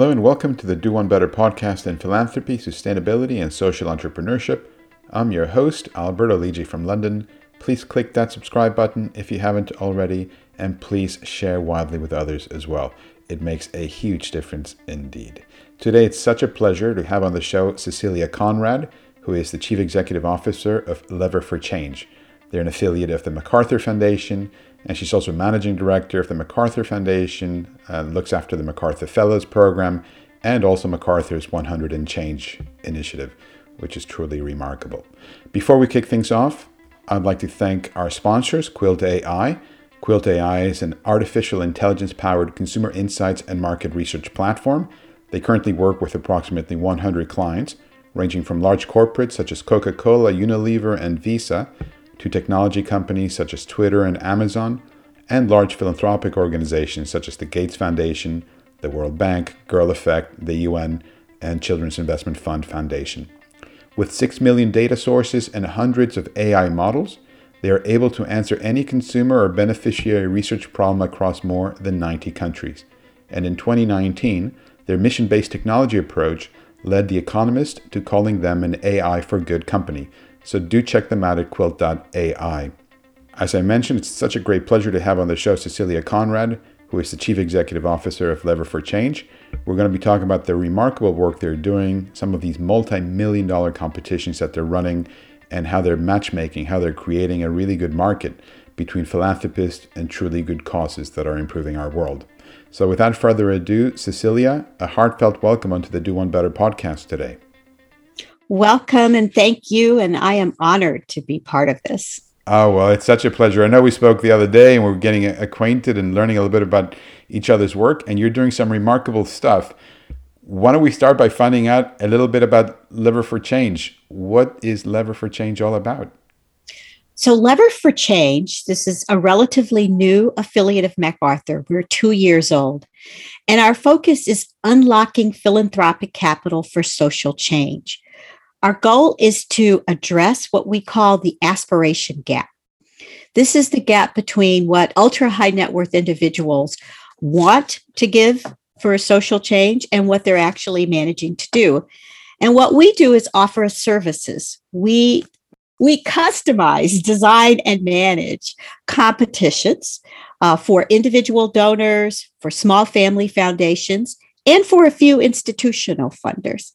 Hello and welcome to the Do One Better podcast in philanthropy, sustainability, and social entrepreneurship. I'm your host, Alberto Lidji from London. Please click that subscribe button if you haven't already, and please share widely with others as well. It makes a huge difference indeed. Today, it's such a pleasure to have on the show Cecilia Conrad, who is the Chief Executive Officer of Lever for Change. They're an affiliate of the MacArthur Foundation and she's also managing director of the MacArthur Foundation, uh, looks after the MacArthur Fellows Program, and also MacArthur's 100 and Change initiative, which is truly remarkable. Before we kick things off, I'd like to thank our sponsors, Quilt AI. Quilt AI is an artificial intelligence powered consumer insights and market research platform. They currently work with approximately 100 clients, ranging from large corporates such as Coca Cola, Unilever, and Visa to technology companies such as Twitter and Amazon, and large philanthropic organizations such as the Gates Foundation, the World Bank, Girl Effect, the UN, and Children's Investment Fund Foundation. With 6 million data sources and hundreds of AI models, they are able to answer any consumer or beneficiary research problem across more than 90 countries. And in 2019, their mission based technology approach led The Economist to calling them an AI for good company, so do check them out at quilt.ai. As I mentioned, it's such a great pleasure to have on the show Cecilia Conrad, who is the Chief Executive Officer of Lever for Change. We're going to be talking about the remarkable work they're doing, some of these multi million dollar competitions that they're running, and how they're matchmaking, how they're creating a really good market between philanthropists and truly good causes that are improving our world. So, without further ado, Cecilia, a heartfelt welcome onto the Do One Better podcast today. Welcome and thank you. And I am honored to be part of this. Oh, well, it's such a pleasure. I know we spoke the other day and we're getting acquainted and learning a little bit about each other's work, and you're doing some remarkable stuff. Why don't we start by finding out a little bit about Lever for Change? What is Lever for Change all about? So, Lever for Change, this is a relatively new affiliate of MacArthur. We're two years old. And our focus is unlocking philanthropic capital for social change. Our goal is to address what we call the aspiration gap. This is the gap between what ultra high net worth individuals want to give for a social change and what they're actually managing to do. And what we do is offer services. We we customize, design, and manage competitions uh, for individual donors, for small family foundations, and for a few institutional funders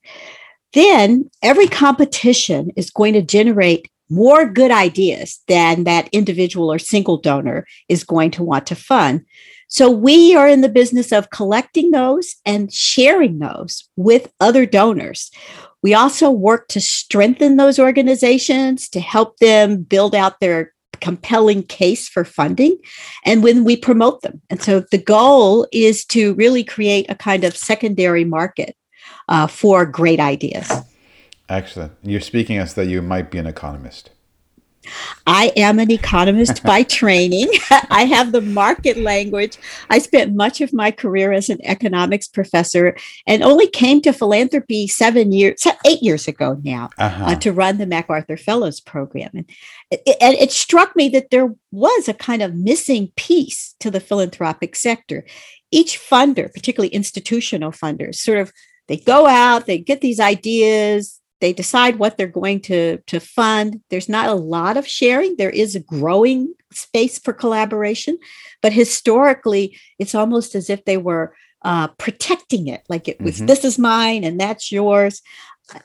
then every competition is going to generate more good ideas than that individual or single donor is going to want to fund. So we are in the business of collecting those and sharing those with other donors. We also work to strengthen those organizations to help them build out their compelling case for funding and when we promote them. And so the goal is to really create a kind of secondary market uh, for great ideas. Excellent. You're speaking as though you might be an economist. I am an economist by training. I have the market language. I spent much of my career as an economics professor and only came to philanthropy seven years, eight years ago now uh-huh. uh, to run the MacArthur Fellows Program. And it, and it struck me that there was a kind of missing piece to the philanthropic sector. Each funder, particularly institutional funders, sort of they go out, they get these ideas, they decide what they're going to, to fund. There's not a lot of sharing. There is a growing space for collaboration, but historically, it's almost as if they were uh, protecting it, like it was mm-hmm. this is mine and that's yours.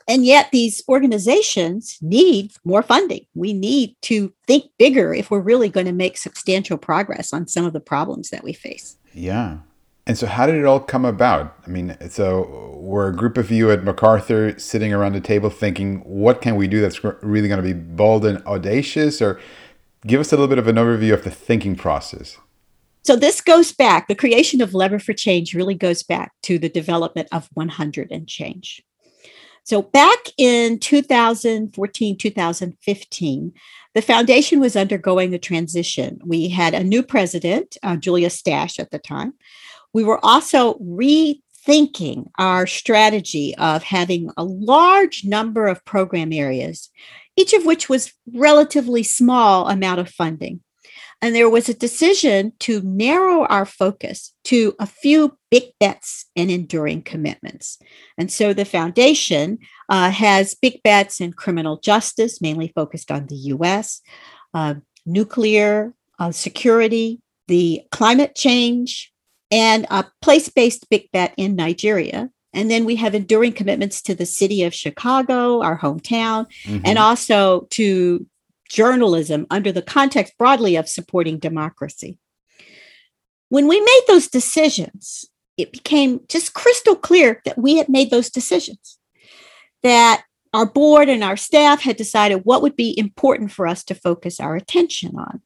And yet, these organizations need more funding. We need to think bigger if we're really going to make substantial progress on some of the problems that we face. Yeah, and so, how did it all come about? I mean, so we're a group of you at MacArthur sitting around the table thinking, what can we do that's really going to be bold and audacious? Or give us a little bit of an overview of the thinking process. So, this goes back, the creation of Lever for Change really goes back to the development of 100 and Change. So, back in 2014, 2015, the foundation was undergoing a transition. We had a new president, uh, Julia Stasch at the time. We were also rethinking our strategy of having a large number of program areas, each of which was relatively small amount of funding. And there was a decision to narrow our focus to a few big bets and enduring commitments. And so the foundation uh, has big bets in criminal justice, mainly focused on the US, uh, nuclear uh, security, the climate change, and a place based big bet in Nigeria. And then we have enduring commitments to the city of Chicago, our hometown, mm-hmm. and also to journalism under the context broadly of supporting democracy. When we made those decisions, it became just crystal clear that we had made those decisions, that our board and our staff had decided what would be important for us to focus our attention on.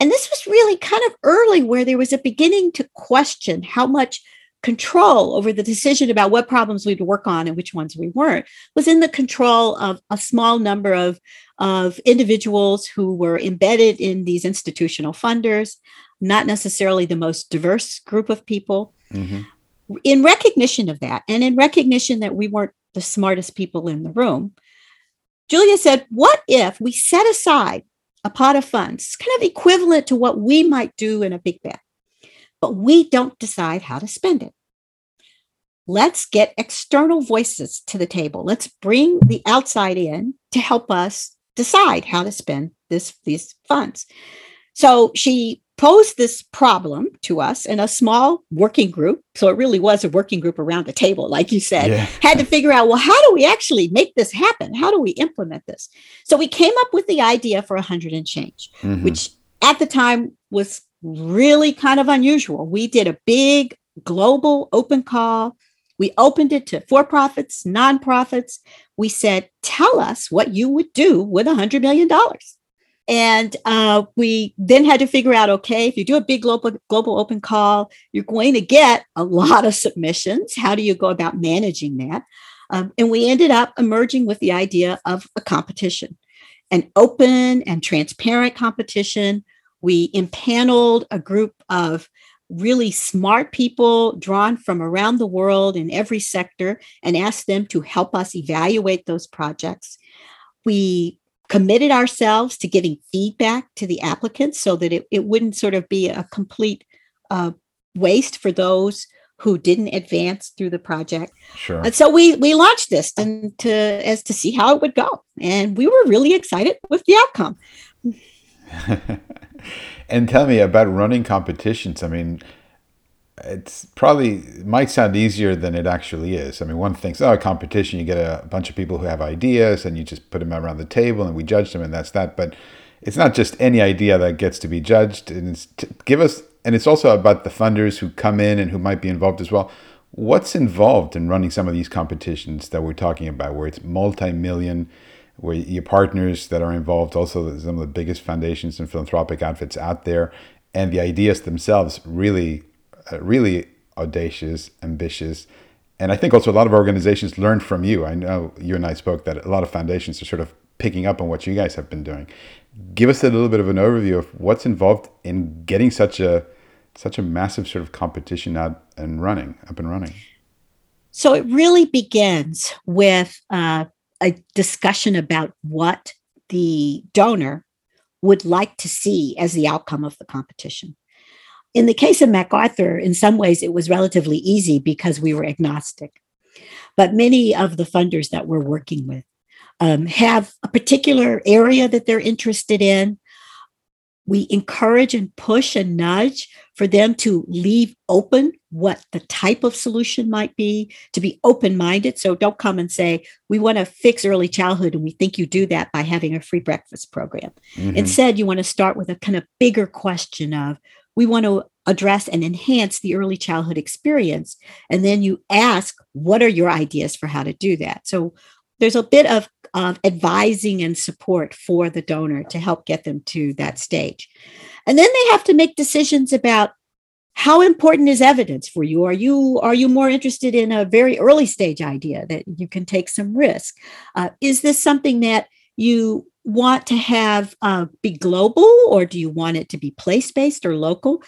And this was really kind of early where there was a beginning to question how much control over the decision about what problems we'd work on and which ones we weren't was in the control of a small number of, of individuals who were embedded in these institutional funders, not necessarily the most diverse group of people. Mm-hmm. In recognition of that, and in recognition that we weren't the smartest people in the room, Julia said, What if we set aside a pot of funds, kind of equivalent to what we might do in a big bet? but we don't decide how to spend it. Let's get external voices to the table. Let's bring the outside in to help us decide how to spend this, these funds. So she posed this problem to us in a small working group. So it really was a working group around the table, like you said, yeah. had to figure out, well, how do we actually make this happen? How do we implement this? So we came up with the idea for a hundred and change, mm-hmm. which at the time was really kind of unusual. We did a big global open call. We opened it to for profits, nonprofits. We said, tell us what you would do with a $100 million. And uh, we then had to figure out okay, if you do a big global, global open call, you're going to get a lot of submissions. How do you go about managing that? Um, and we ended up emerging with the idea of a competition, an open and transparent competition we impaneled a group of really smart people drawn from around the world in every sector and asked them to help us evaluate those projects. We committed ourselves to giving feedback to the applicants so that it, it wouldn't sort of be a complete uh, waste for those who didn't advance through the project. Sure. And so we we launched this and to as to see how it would go. And we were really excited with the outcome. and tell me about running competitions. I mean, it's probably it might sound easier than it actually is. I mean, one thinks, oh, a competition, you get a bunch of people who have ideas and you just put them around the table and we judge them and that's that. But it's not just any idea that gets to be judged. And it's give us, and it's also about the funders who come in and who might be involved as well. What's involved in running some of these competitions that we're talking about, where it's multi-million where your partners that are involved, also some of the biggest foundations and philanthropic outfits out there, and the ideas themselves really, really audacious, ambitious. And I think also a lot of organizations learn from you. I know you and I spoke that a lot of foundations are sort of picking up on what you guys have been doing. Give us a little bit of an overview of what's involved in getting such a such a massive sort of competition out and running, up and running. So it really begins with uh, a discussion about what the donor would like to see as the outcome of the competition. In the case of MacArthur, in some ways it was relatively easy because we were agnostic. But many of the funders that we're working with um, have a particular area that they're interested in we encourage and push and nudge for them to leave open what the type of solution might be, to be open minded. So don't come and say, we want to fix early childhood and we think you do that by having a free breakfast program. Mm-hmm. Instead, you want to start with a kind of bigger question of, we want to address and enhance the early childhood experience. And then you ask, what are your ideas for how to do that? So there's a bit of of advising and support for the donor to help get them to that stage. And then they have to make decisions about how important is evidence for you are you are you more interested in a very early stage idea that you can take some risk uh, is this something that you want to have uh, be global or do you want it to be place based or local?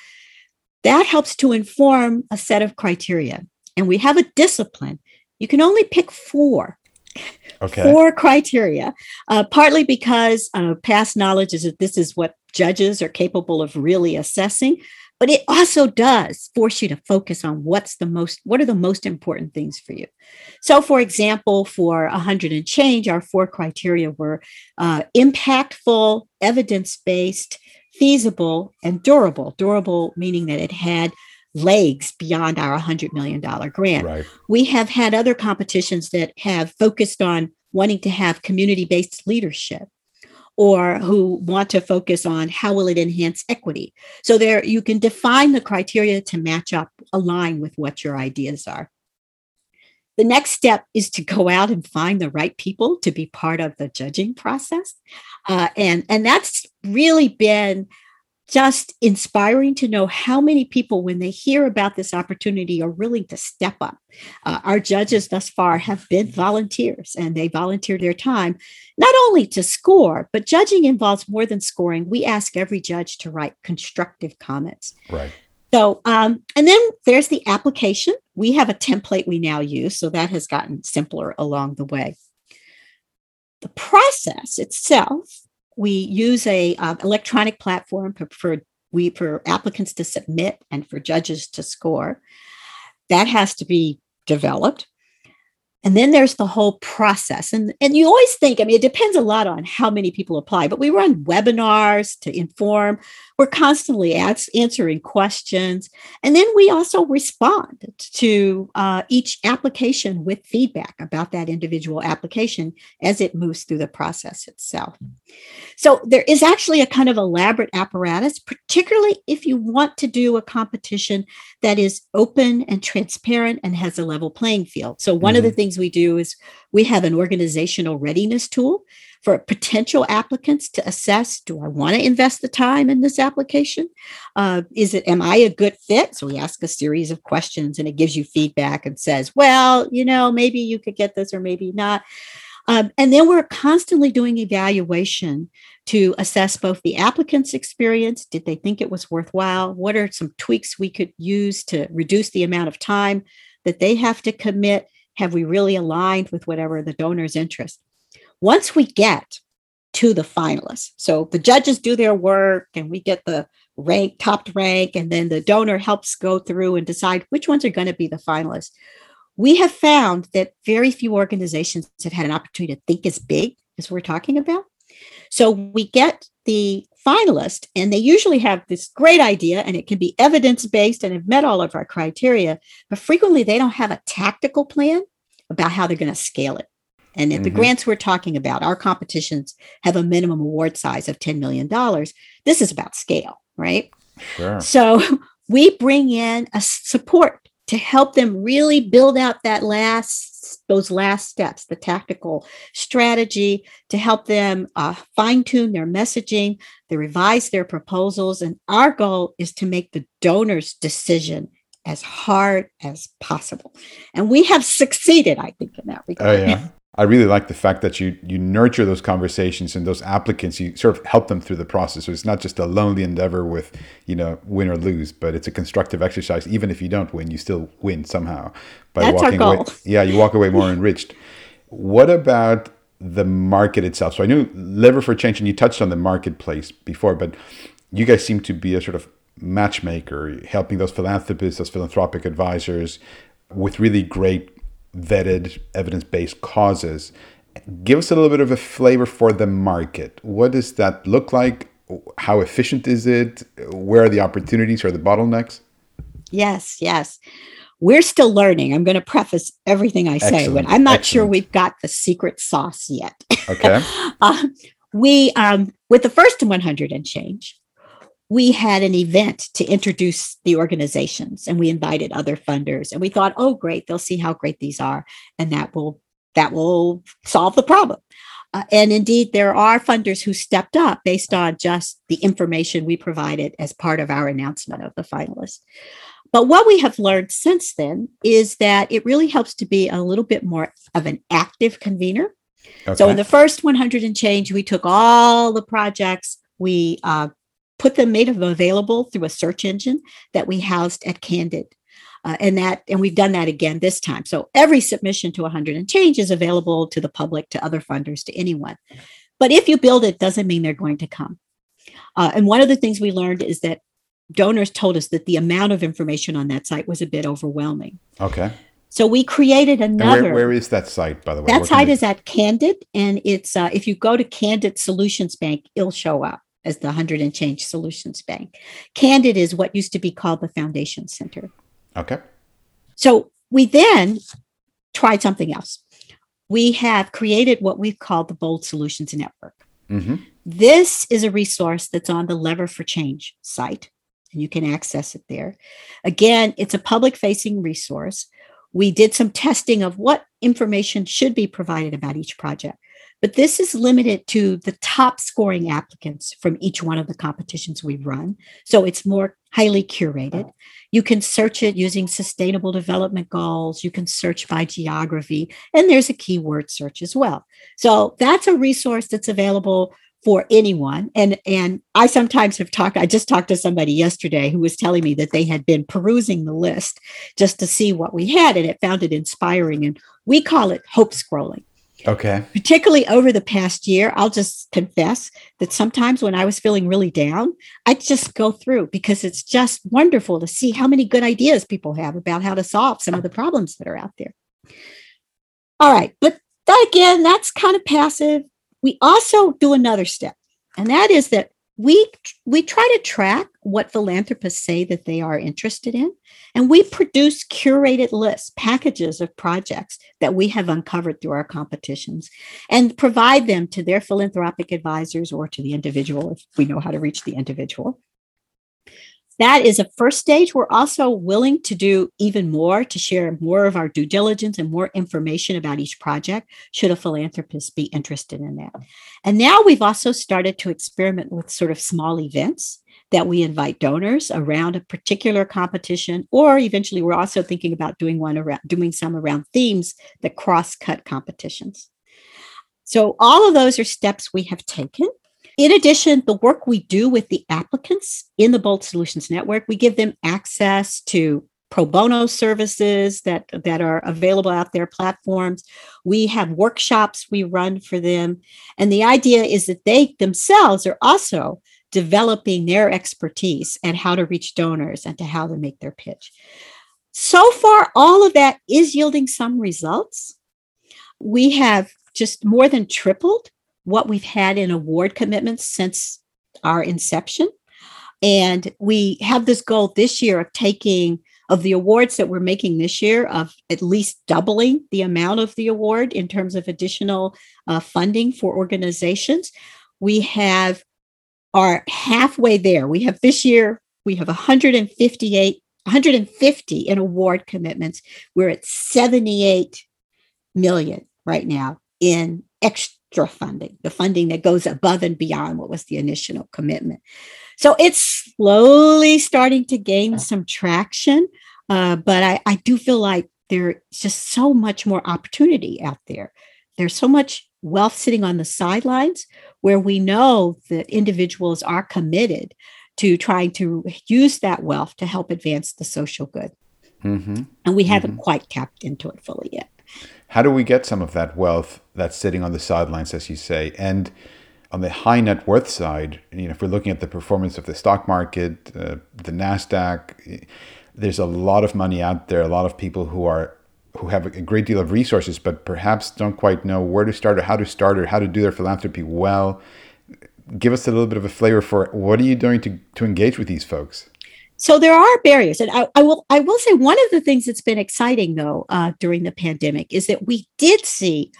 That helps to inform a set of criteria and we have a discipline. You can only pick four. Okay. four criteria, uh, partly because uh, past knowledge is that this is what judges are capable of really assessing but it also does force you to focus on what's the most what are the most important things for you. So for example for 100 and change our four criteria were uh, impactful evidence-based feasible and durable. Durable meaning that it had legs beyond our $100 million grant. Right. we have had other competitions that have focused on wanting to have community-based leadership or who want to focus on how will it enhance equity. So there you can define the criteria to match up, align with what your ideas are. The next step is to go out and find the right people to be part of the judging process. Uh, and, and that's really been just inspiring to know how many people, when they hear about this opportunity, are willing to step up. Uh, our judges thus far have been volunteers and they volunteer their time not only to score, but judging involves more than scoring. We ask every judge to write constructive comments. Right. So, um, and then there's the application. We have a template we now use, so that has gotten simpler along the way. The process itself we use a uh, electronic platform for we for applicants to submit and for judges to score. That has to be developed and then there's the whole process. And and you always think i mean it depends a lot on how many people apply but we run webinars to inform. We're constantly answering questions. And then we also respond to uh, each application with feedback about that individual application as it moves through the process itself. So there is actually a kind of elaborate apparatus particularly if you want to do a competition that is open and transparent and has a level playing field. So one mm-hmm. of the things we do is we have an organizational readiness tool for potential applicants to assess do I want to invest the time in this application? Uh, is it, am I a good fit? So we ask a series of questions and it gives you feedback and says, well, you know, maybe you could get this or maybe not. Um, and then we're constantly doing evaluation to assess both the applicant's experience. Did they think it was worthwhile? What are some tweaks we could use to reduce the amount of time that they have to commit? Have we really aligned with whatever the donor's interest? Once we get to the finalists, so the judges do their work and we get the rank, topped rank, and then the donor helps go through and decide which ones are going to be the finalists. We have found that very few organizations have had an opportunity to think as big as we're talking about. So we get the finalist, and they usually have this great idea, and it can be evidence based and have met all of our criteria, but frequently they don't have a tactical plan about how they're going to scale it. And mm-hmm. the grants we're talking about, our competitions have a minimum award size of $10 million. This is about scale, right? Sure. So we bring in a support to help them really build out that last those last steps the tactical strategy to help them uh, fine tune their messaging they revise their proposals and our goal is to make the donor's decision as hard as possible. And we have succeeded i think in that regard. Oh yeah I really like the fact that you you nurture those conversations and those applicants. You sort of help them through the process. So it's not just a lonely endeavor with you know win or lose, but it's a constructive exercise. Even if you don't win, you still win somehow by That's walking away. Yeah, you walk away more enriched. What about the market itself? So I knew Lever for Change, and you touched on the marketplace before, but you guys seem to be a sort of matchmaker, helping those philanthropists, those philanthropic advisors with really great vetted evidence based causes. Give us a little bit of a flavor for the market. What does that look like? How efficient is it? Where are the opportunities or the bottlenecks? Yes, yes. We're still learning. I'm going to preface everything I say when I'm not Excellent. sure we've got the secret sauce yet. Okay. uh, we, um, with the first 100 and change, we had an event to introduce the organizations and we invited other funders and we thought oh great they'll see how great these are and that will that will solve the problem. Uh, and indeed there are funders who stepped up based on just the information we provided as part of our announcement of the finalists. But what we have learned since then is that it really helps to be a little bit more of an active convener. Okay. so in the first 100 and change we took all the projects we uh, put them, made them available through a search engine that we housed at Candid. Uh, and that and we've done that again this time so every submission to 100 and change is available to the public to other funders to anyone but if you build it doesn't mean they're going to come Uh, and one of the things we learned is that donors told us that the amount of information on that site was a bit overwhelming. Okay. So we created another. Where, where is that site, by the way? That site is at Candid, and it's uh, if you go to Candid Solutions Bank, it'll show up as the Hundred and Change Solutions Bank. Candid is what used to be called the Foundation Center. Okay. So we then tried something else. We have created what we've called the Bold Solutions Network. Mm-hmm. This is a resource that's on the Lever for Change site, and you can access it there. Again, it's a public facing resource. We did some testing of what information should be provided about each project. But this is limited to the top scoring applicants from each one of the competitions we run. So it's more highly curated. You can search it using sustainable development goals. You can search by geography, and there's a keyword search as well. So that's a resource that's available for anyone. And and I sometimes have talked, I just talked to somebody yesterday who was telling me that they had been perusing the list just to see what we had, and it found it inspiring. And we call it hope scrolling. Okay. Particularly over the past year, I'll just confess that sometimes when I was feeling really down, I just go through because it's just wonderful to see how many good ideas people have about how to solve some of the problems that are out there. All right, but that again, that's kind of passive. We also do another step, and that is that we we try to track what philanthropists say that they are interested in and we produce curated lists packages of projects that we have uncovered through our competitions and provide them to their philanthropic advisors or to the individual if we know how to reach the individual that is a first stage. We're also willing to do even more to share more of our due diligence and more information about each project, should a philanthropist be interested in that. And now we've also started to experiment with sort of small events that we invite donors around a particular competition, or eventually we're also thinking about doing one around doing some around themes that cross-cut competitions. So all of those are steps we have taken. In addition, the work we do with the applicants in the Bold Solutions Network, we give them access to pro bono services that, that are available out there, platforms. We have workshops we run for them. And the idea is that they themselves are also developing their expertise and how to reach donors and to how to make their pitch. So far, all of that is yielding some results. We have just more than tripled what we've had in award commitments since our inception. And we have this goal this year of taking of the awards that we're making this year of at least doubling the amount of the award in terms of additional uh, funding for organizations. We have are halfway there. We have this year, we have 158, 150 in award commitments. We're at 78 million right now in extra extra funding, the funding that goes above and beyond what was the initial commitment. So it's slowly starting to gain some traction, uh, but I, I do feel like there's just so much more opportunity out there. There's so much wealth sitting on the sidelines where we know that individuals are committed to trying to use that wealth to help advance the social good. Mm-hmm. And we haven't mm-hmm. quite tapped into it fully yet. How do we get some of that wealth that's sitting on the sidelines, as you say? And on the high net worth side, you know, if we're looking at the performance of the stock market, uh, the Nasdaq, there's a lot of money out there. A lot of people who are who have a great deal of resources, but perhaps don't quite know where to start or how to start or how to do their philanthropy well. Give us a little bit of a flavor for what are you doing to to engage with these folks? So there are barriers, and I, I, will I will say one of the things that's been exciting though uh, during the pandemic is that we did see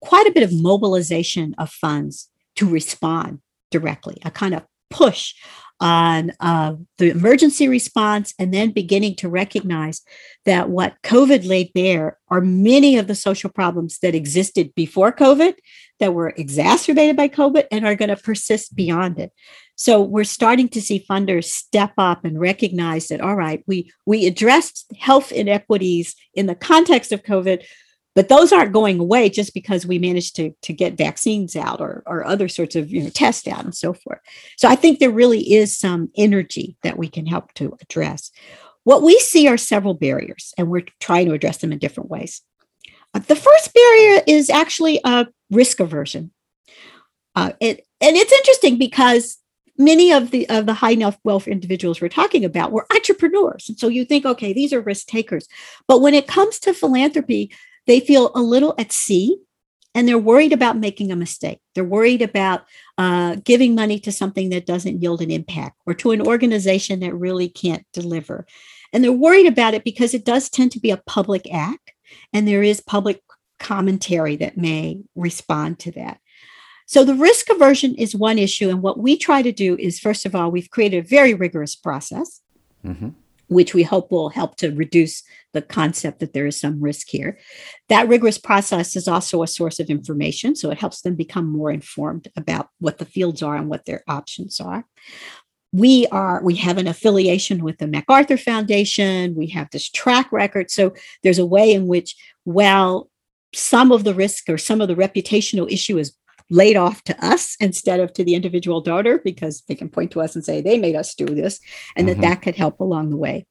quite a bit of mobilization of funds to respond directly, a kind of push on uh, the emergency response, and then beginning to recognize that what COVID laid bare are many of the social problems that existed before COVID that were exacerbated by COVID and are going to persist beyond it. So we're starting to see funders step up and recognize that, all right, we, we addressed health inequities in the context of COVID, but those aren't going away just because we managed to, to get vaccines out or, or other sorts of you know, tests out and so forth. So I think there really is some energy that we can help to address. What we see are several barriers, and we're trying to address them in different ways. Uh, the first barrier is actually a risk aversion. Uh, it, and it's interesting because many of the of the high enough wealth individuals we're talking about were entrepreneurs and so you think okay these are risk takers but when it comes to philanthropy they feel a little at sea and they're worried about making a mistake they're worried about uh, giving money to something that doesn't yield an impact or to an organization that really can't deliver and they're worried about it because it does tend to be a public act and there is public commentary that may respond to that so the risk aversion is one issue. And what we try to do is, first of all, we've created a very rigorous process, mm-hmm. which we hope will help to reduce the concept that there is some risk here. That rigorous process is also a source of information. So it helps them become more informed about what the fields are and what their options are we are we have an affiliation with the macarthur foundation we have this track record so there's a way in which while some of the risk or some of the reputational issue is laid off to us instead of to the individual donor because they can point to us and say they made us do this and mm-hmm. that that could help along the way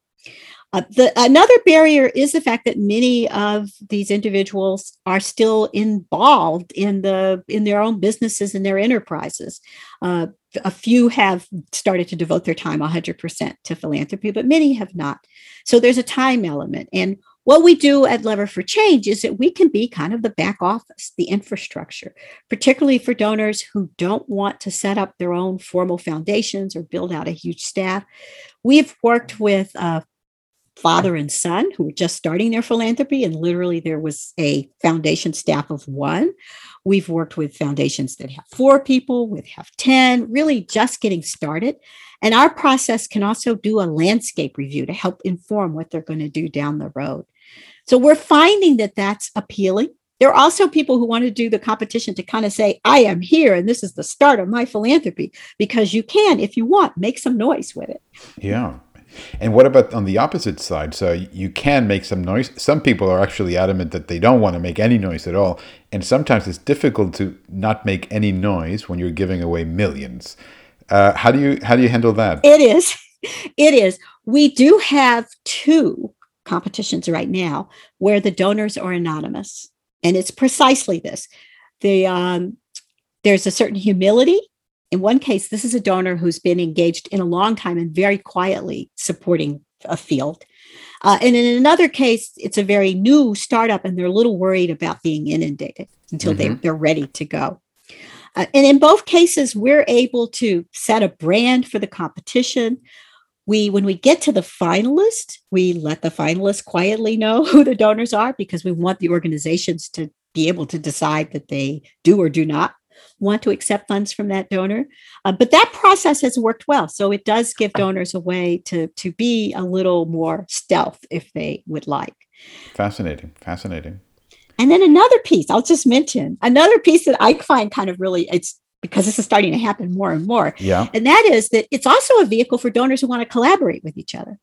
uh, the, another barrier is the fact that many of these individuals are still involved in the in their own businesses and their enterprises. Uh, a few have started to devote their time 100% to philanthropy, but many have not. So there's a time element. And what we do at Lever for Change is that we can be kind of the back office, the infrastructure, particularly for donors who don't want to set up their own formal foundations or build out a huge staff. We've worked with uh, father and son who were just starting their philanthropy, and literally there was a foundation staff of one. We've worked with foundations that have four people, with have 10, really just getting started. And our process can also do a landscape review to help inform what they're going to do down the road. So we're finding that that's appealing. There are also people who want to do the competition to kind of say, I am here and this is the start of my philanthropy, because you can, if you want, make some noise with it. Yeah. And what about on the opposite side? So you can make some noise. Some people are actually adamant that they don't want to make any noise at all. And sometimes it's difficult to not make any noise when you're giving away millions. Uh, how do you how do you handle that? It is, it is. We do have two competitions right now where the donors are anonymous. And it's precisely this. The, um, there's a certain humility. In one case, this is a donor who's been engaged in a long time and very quietly supporting a field. Uh, and in another case, it's a very new startup and they're a little worried about being inundated until mm-hmm. they, they're ready to go. Uh, and in both cases, we're able to set a brand for the competition we when we get to the finalist we let the finalists quietly know who the donors are because we want the organizations to be able to decide that they do or do not want to accept funds from that donor uh, but that process has worked well so it does give donors a way to to be a little more stealth if they would like fascinating fascinating and then another piece i'll just mention another piece that i find kind of really it's because this is starting to happen more and more. Yeah. And that is that it's also a vehicle for donors who want to collaborate with each other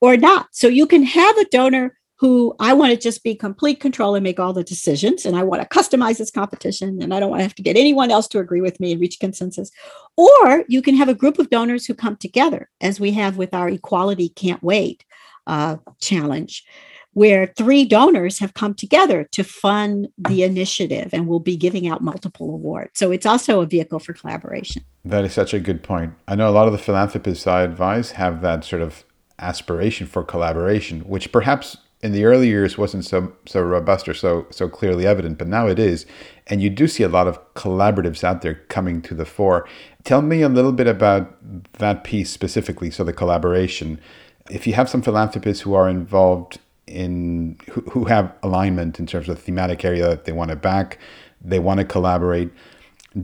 or not. So you can have a donor who I want to just be complete control and make all the decisions, and I want to customize this competition, and I don't want to have to get anyone else to agree with me and reach consensus. Or you can have a group of donors who come together, as we have with our Equality Can't Wait uh, challenge where three donors have come together to fund the initiative and will be giving out multiple awards. So it's also a vehicle for collaboration. That is such a good point. I know a lot of the philanthropists I advise have that sort of aspiration for collaboration, which perhaps in the early years wasn't so so robust or so so clearly evident, but now it is. And you do see a lot of collaboratives out there coming to the fore. Tell me a little bit about that piece specifically, so the collaboration. If you have some philanthropists who are involved in who, who have alignment in terms of thematic area that they want to back, they want to collaborate.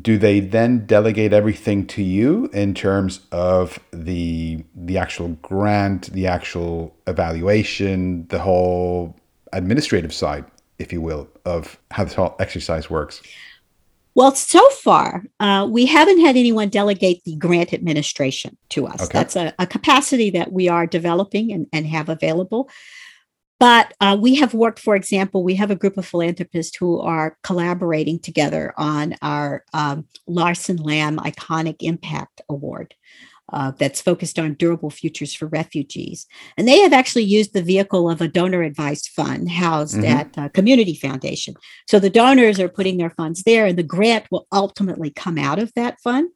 Do they then delegate everything to you in terms of the the actual grant, the actual evaluation, the whole administrative side, if you will, of how this whole exercise works? Well, so far, uh, we haven't had anyone delegate the grant administration to us. Okay. That's a, a, capacity that we are developing and, and have available. But uh, we have worked, for example, we have a group of philanthropists who are collaborating together on our um, Larsen Lam ICONIQ Impact Award. Uh, that's focused on durable futures for refugees. And they have actually used the vehicle of a donor advised fund housed mm-hmm. at uh, Community Foundation. So the donors are putting their funds there, and the grant will ultimately come out of that fund.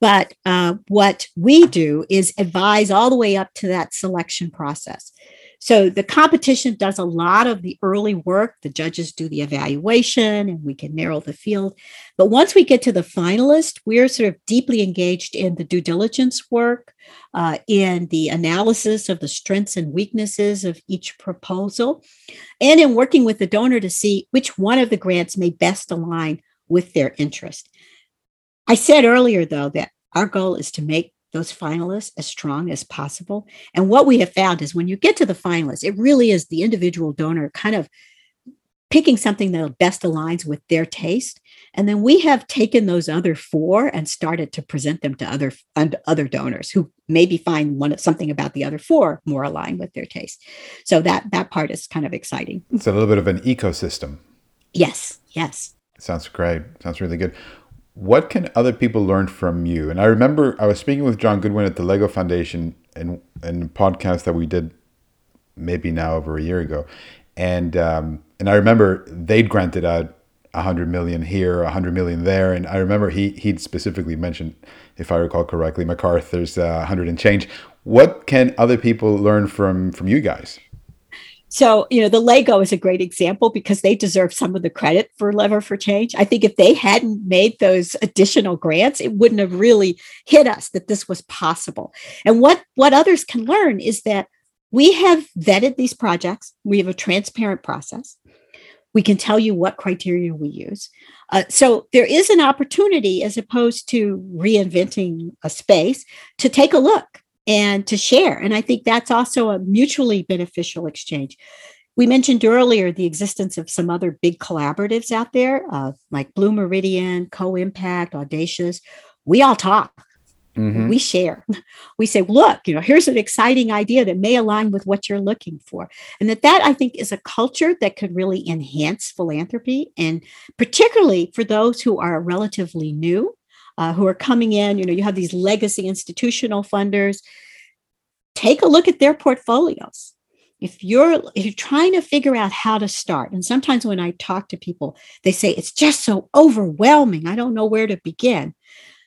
But uh, what we do is advise all the way up to that selection process. So the competition does a lot of the early work. The judges do the evaluation and we can narrow the field. But once we get to the finalist, we're sort of deeply engaged in the due diligence work, uh, in the analysis of the strengths and weaknesses of each proposal, and in working with the donor to see which one of the grants may best align with their interest. I said earlier, though, that our goal is to make those finalists as strong as possible. And what we have found is when you get to the finalists, it really is the individual donor kind of picking something that best aligns with their taste. And then we have taken those other four and started to present them to other other donors who maybe find one something about the other four more aligned with their taste. So that that part is kind of exciting. It's a little bit of an ecosystem. Yes, yes. Sounds great. Sounds really good what can other people learn from you? And I remember I was speaking with John Goodwin at the Lego Foundation in, in a podcast that we did maybe now over a year ago. And um, and I remember they'd granted out a hundred million here, a hundred million there, and I remember he he'd specifically mentioned, if I recall correctly, MacArthur's uh, hundred and change. What can other people learn from from you guys? So, you know, the Lego is a great example because they deserve some of the credit for Lever for Change. I think if they hadn't made those additional grants, it wouldn't have really hit us that this was possible. And what what others can learn is that we have vetted these projects. We have a transparent process. We can tell you what criteria we use. Uh, so there is an opportunity, as opposed to reinventing a space, to take a look and to share. And I think that's also a mutually beneficial exchange. We mentioned earlier the existence of some other big collaboratives out there, uh, like Blue Meridian, Co Impact, Audacious. We all talk. Mm-hmm. We share. We say, look, you know, here's an exciting idea that may align with what you're looking for. And that that I think is a culture that could really enhance philanthropy and particularly for those who are relatively new uh, who are coming in. You know, you have these legacy institutional funders. Take a look at their portfolios. If you're if you're trying to figure out how to start, and sometimes when I talk to people, they say it's just so overwhelming. I don't know where to begin.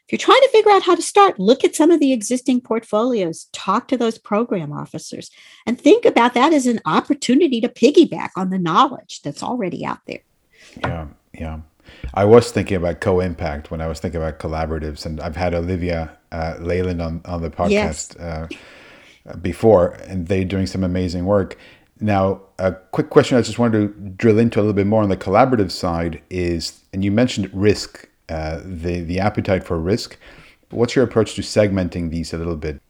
If you're trying to figure out how to start, look at some of the existing portfolios, talk to those program officers, and think about that as an opportunity to piggyback on the knowledge that's already out there. Yeah, yeah. I was thinking about co-impact when I was thinking about collaboratives, and I've had Olivia uh, Leland on on the podcast yes. uh, before, and they're doing some amazing work. Now, a quick question I just wanted to drill into a little bit more on the collaborative side is, and you mentioned risk, uh, the the appetite for risk. What's your approach to segmenting these a little bit?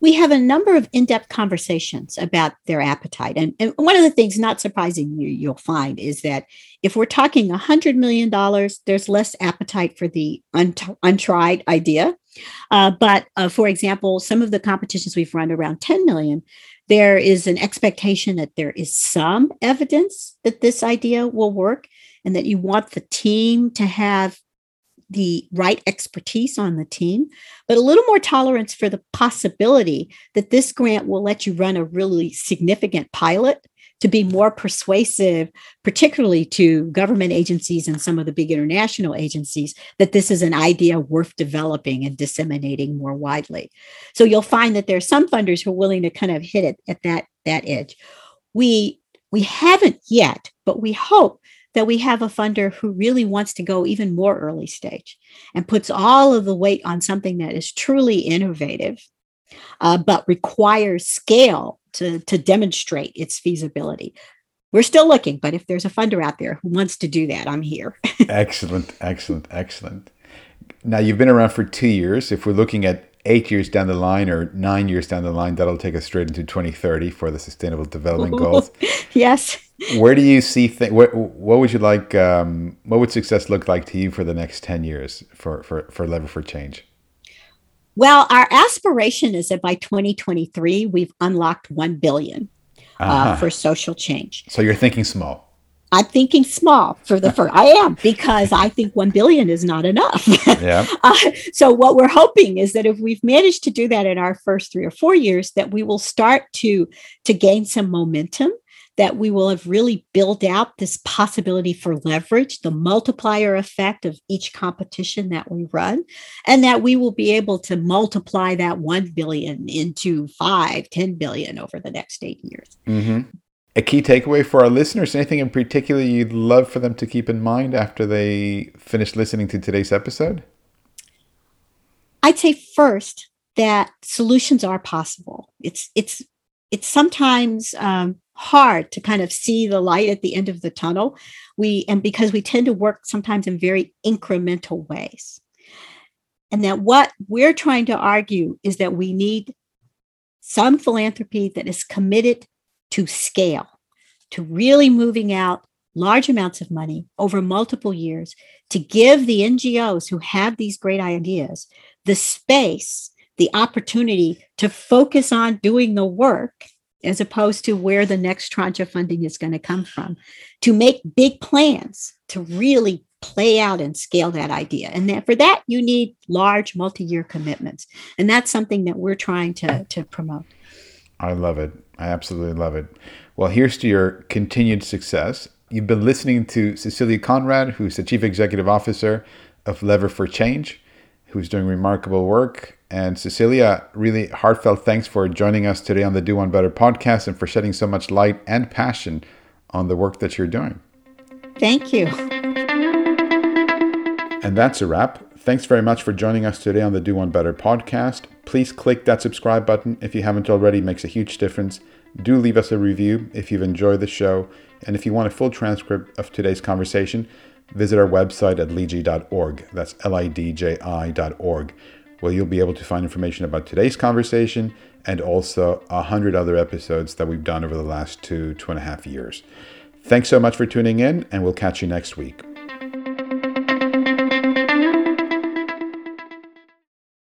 We have a number of in-depth conversations about their appetite. And, and one of the things not surprising you you'll find is that if we're talking $100 million there's less appetite for the untried idea. Uh, but uh, for example some of the competitions we've run around 10 million there is an expectation that there is some evidence that this idea will work and that you want the team to have the right expertise on the team, but a little more tolerance for the possibility that this grant will let you run a really significant pilot to be more persuasive, particularly to government agencies and some of the big international agencies, that this is an idea worth developing and disseminating more widely. So you'll find that there are some funders who are willing to kind of hit it at that, that edge. We we haven't yet, but we hope that we have a funder who really wants to go even more early stage and puts all of the weight on something that is truly innovative, uh, but requires scale to, to demonstrate its feasibility. We're still looking, but if there's a funder out there who wants to do that, I'm here. excellent, excellent, excellent. Now, you've been around for two years. If we're looking at eight years down the line or nine years down the line, that'll take us straight into 2030 for the Sustainable Development Goals. yes. Where do you see th- what, what would you like? Um, what would success look like to you for the next 10 years for, for, for Lever for Change? Well, our aspiration is that by 2023, we've unlocked 1 billion uh, uh-huh. for social change. So you're thinking small. I'm thinking small for the first. I am because I think one billion is not enough. Yeah. uh, so what we're hoping is that if we've managed to do that in our first three or four years, that we will start to to gain some momentum. that we will have really built out this possibility for leverage, the multiplier effect of each competition that we run, and that we will be able to multiply that 1 billion into 5, 10 billion over the next eight years. Mm-hmm. A key takeaway for our listeners, anything in particular you'd love for them to keep in mind after they finish listening to today's episode? I'd say first that solutions are possible. It's it's it's sometimes um, hard to kind of see the light at the end of the tunnel. We and because we tend to work sometimes in very incremental ways. And that what we're trying to argue is that we need some philanthropy that is committed to scale, to really moving out large amounts of money over multiple years to give the NGOs who have these great ideas the space, the opportunity to focus on doing the work as opposed to where the next tranche of funding is going to come from, to make big plans to really play out and scale that idea. And that for that, you need large multi-year commitments. And that's something that we're trying to, to promote. I love it. I absolutely love it. Well, here's to your continued success. You've been listening to Cecilia Conrad, who's the Chief Executive Officer of Lever for Change, who's doing remarkable work. And Cecilia, really heartfelt thanks for joining us today on the Do One Better podcast and for shedding so much light and passion on the work that you're doing. Thank you. And that's a wrap. Thanks very much for joining us today on the Do One Better podcast. Please click that subscribe button if you haven't already, it makes a huge difference. Do leave us a review if you've enjoyed the show. And if you want a full transcript of today's conversation, visit our website at lidji.org. That's L I D J I.org, where you'll be able to find information about today's conversation and also a hundred other episodes that we've done over the last two, two and a half years. Thanks so much for tuning in, and we'll catch you next week.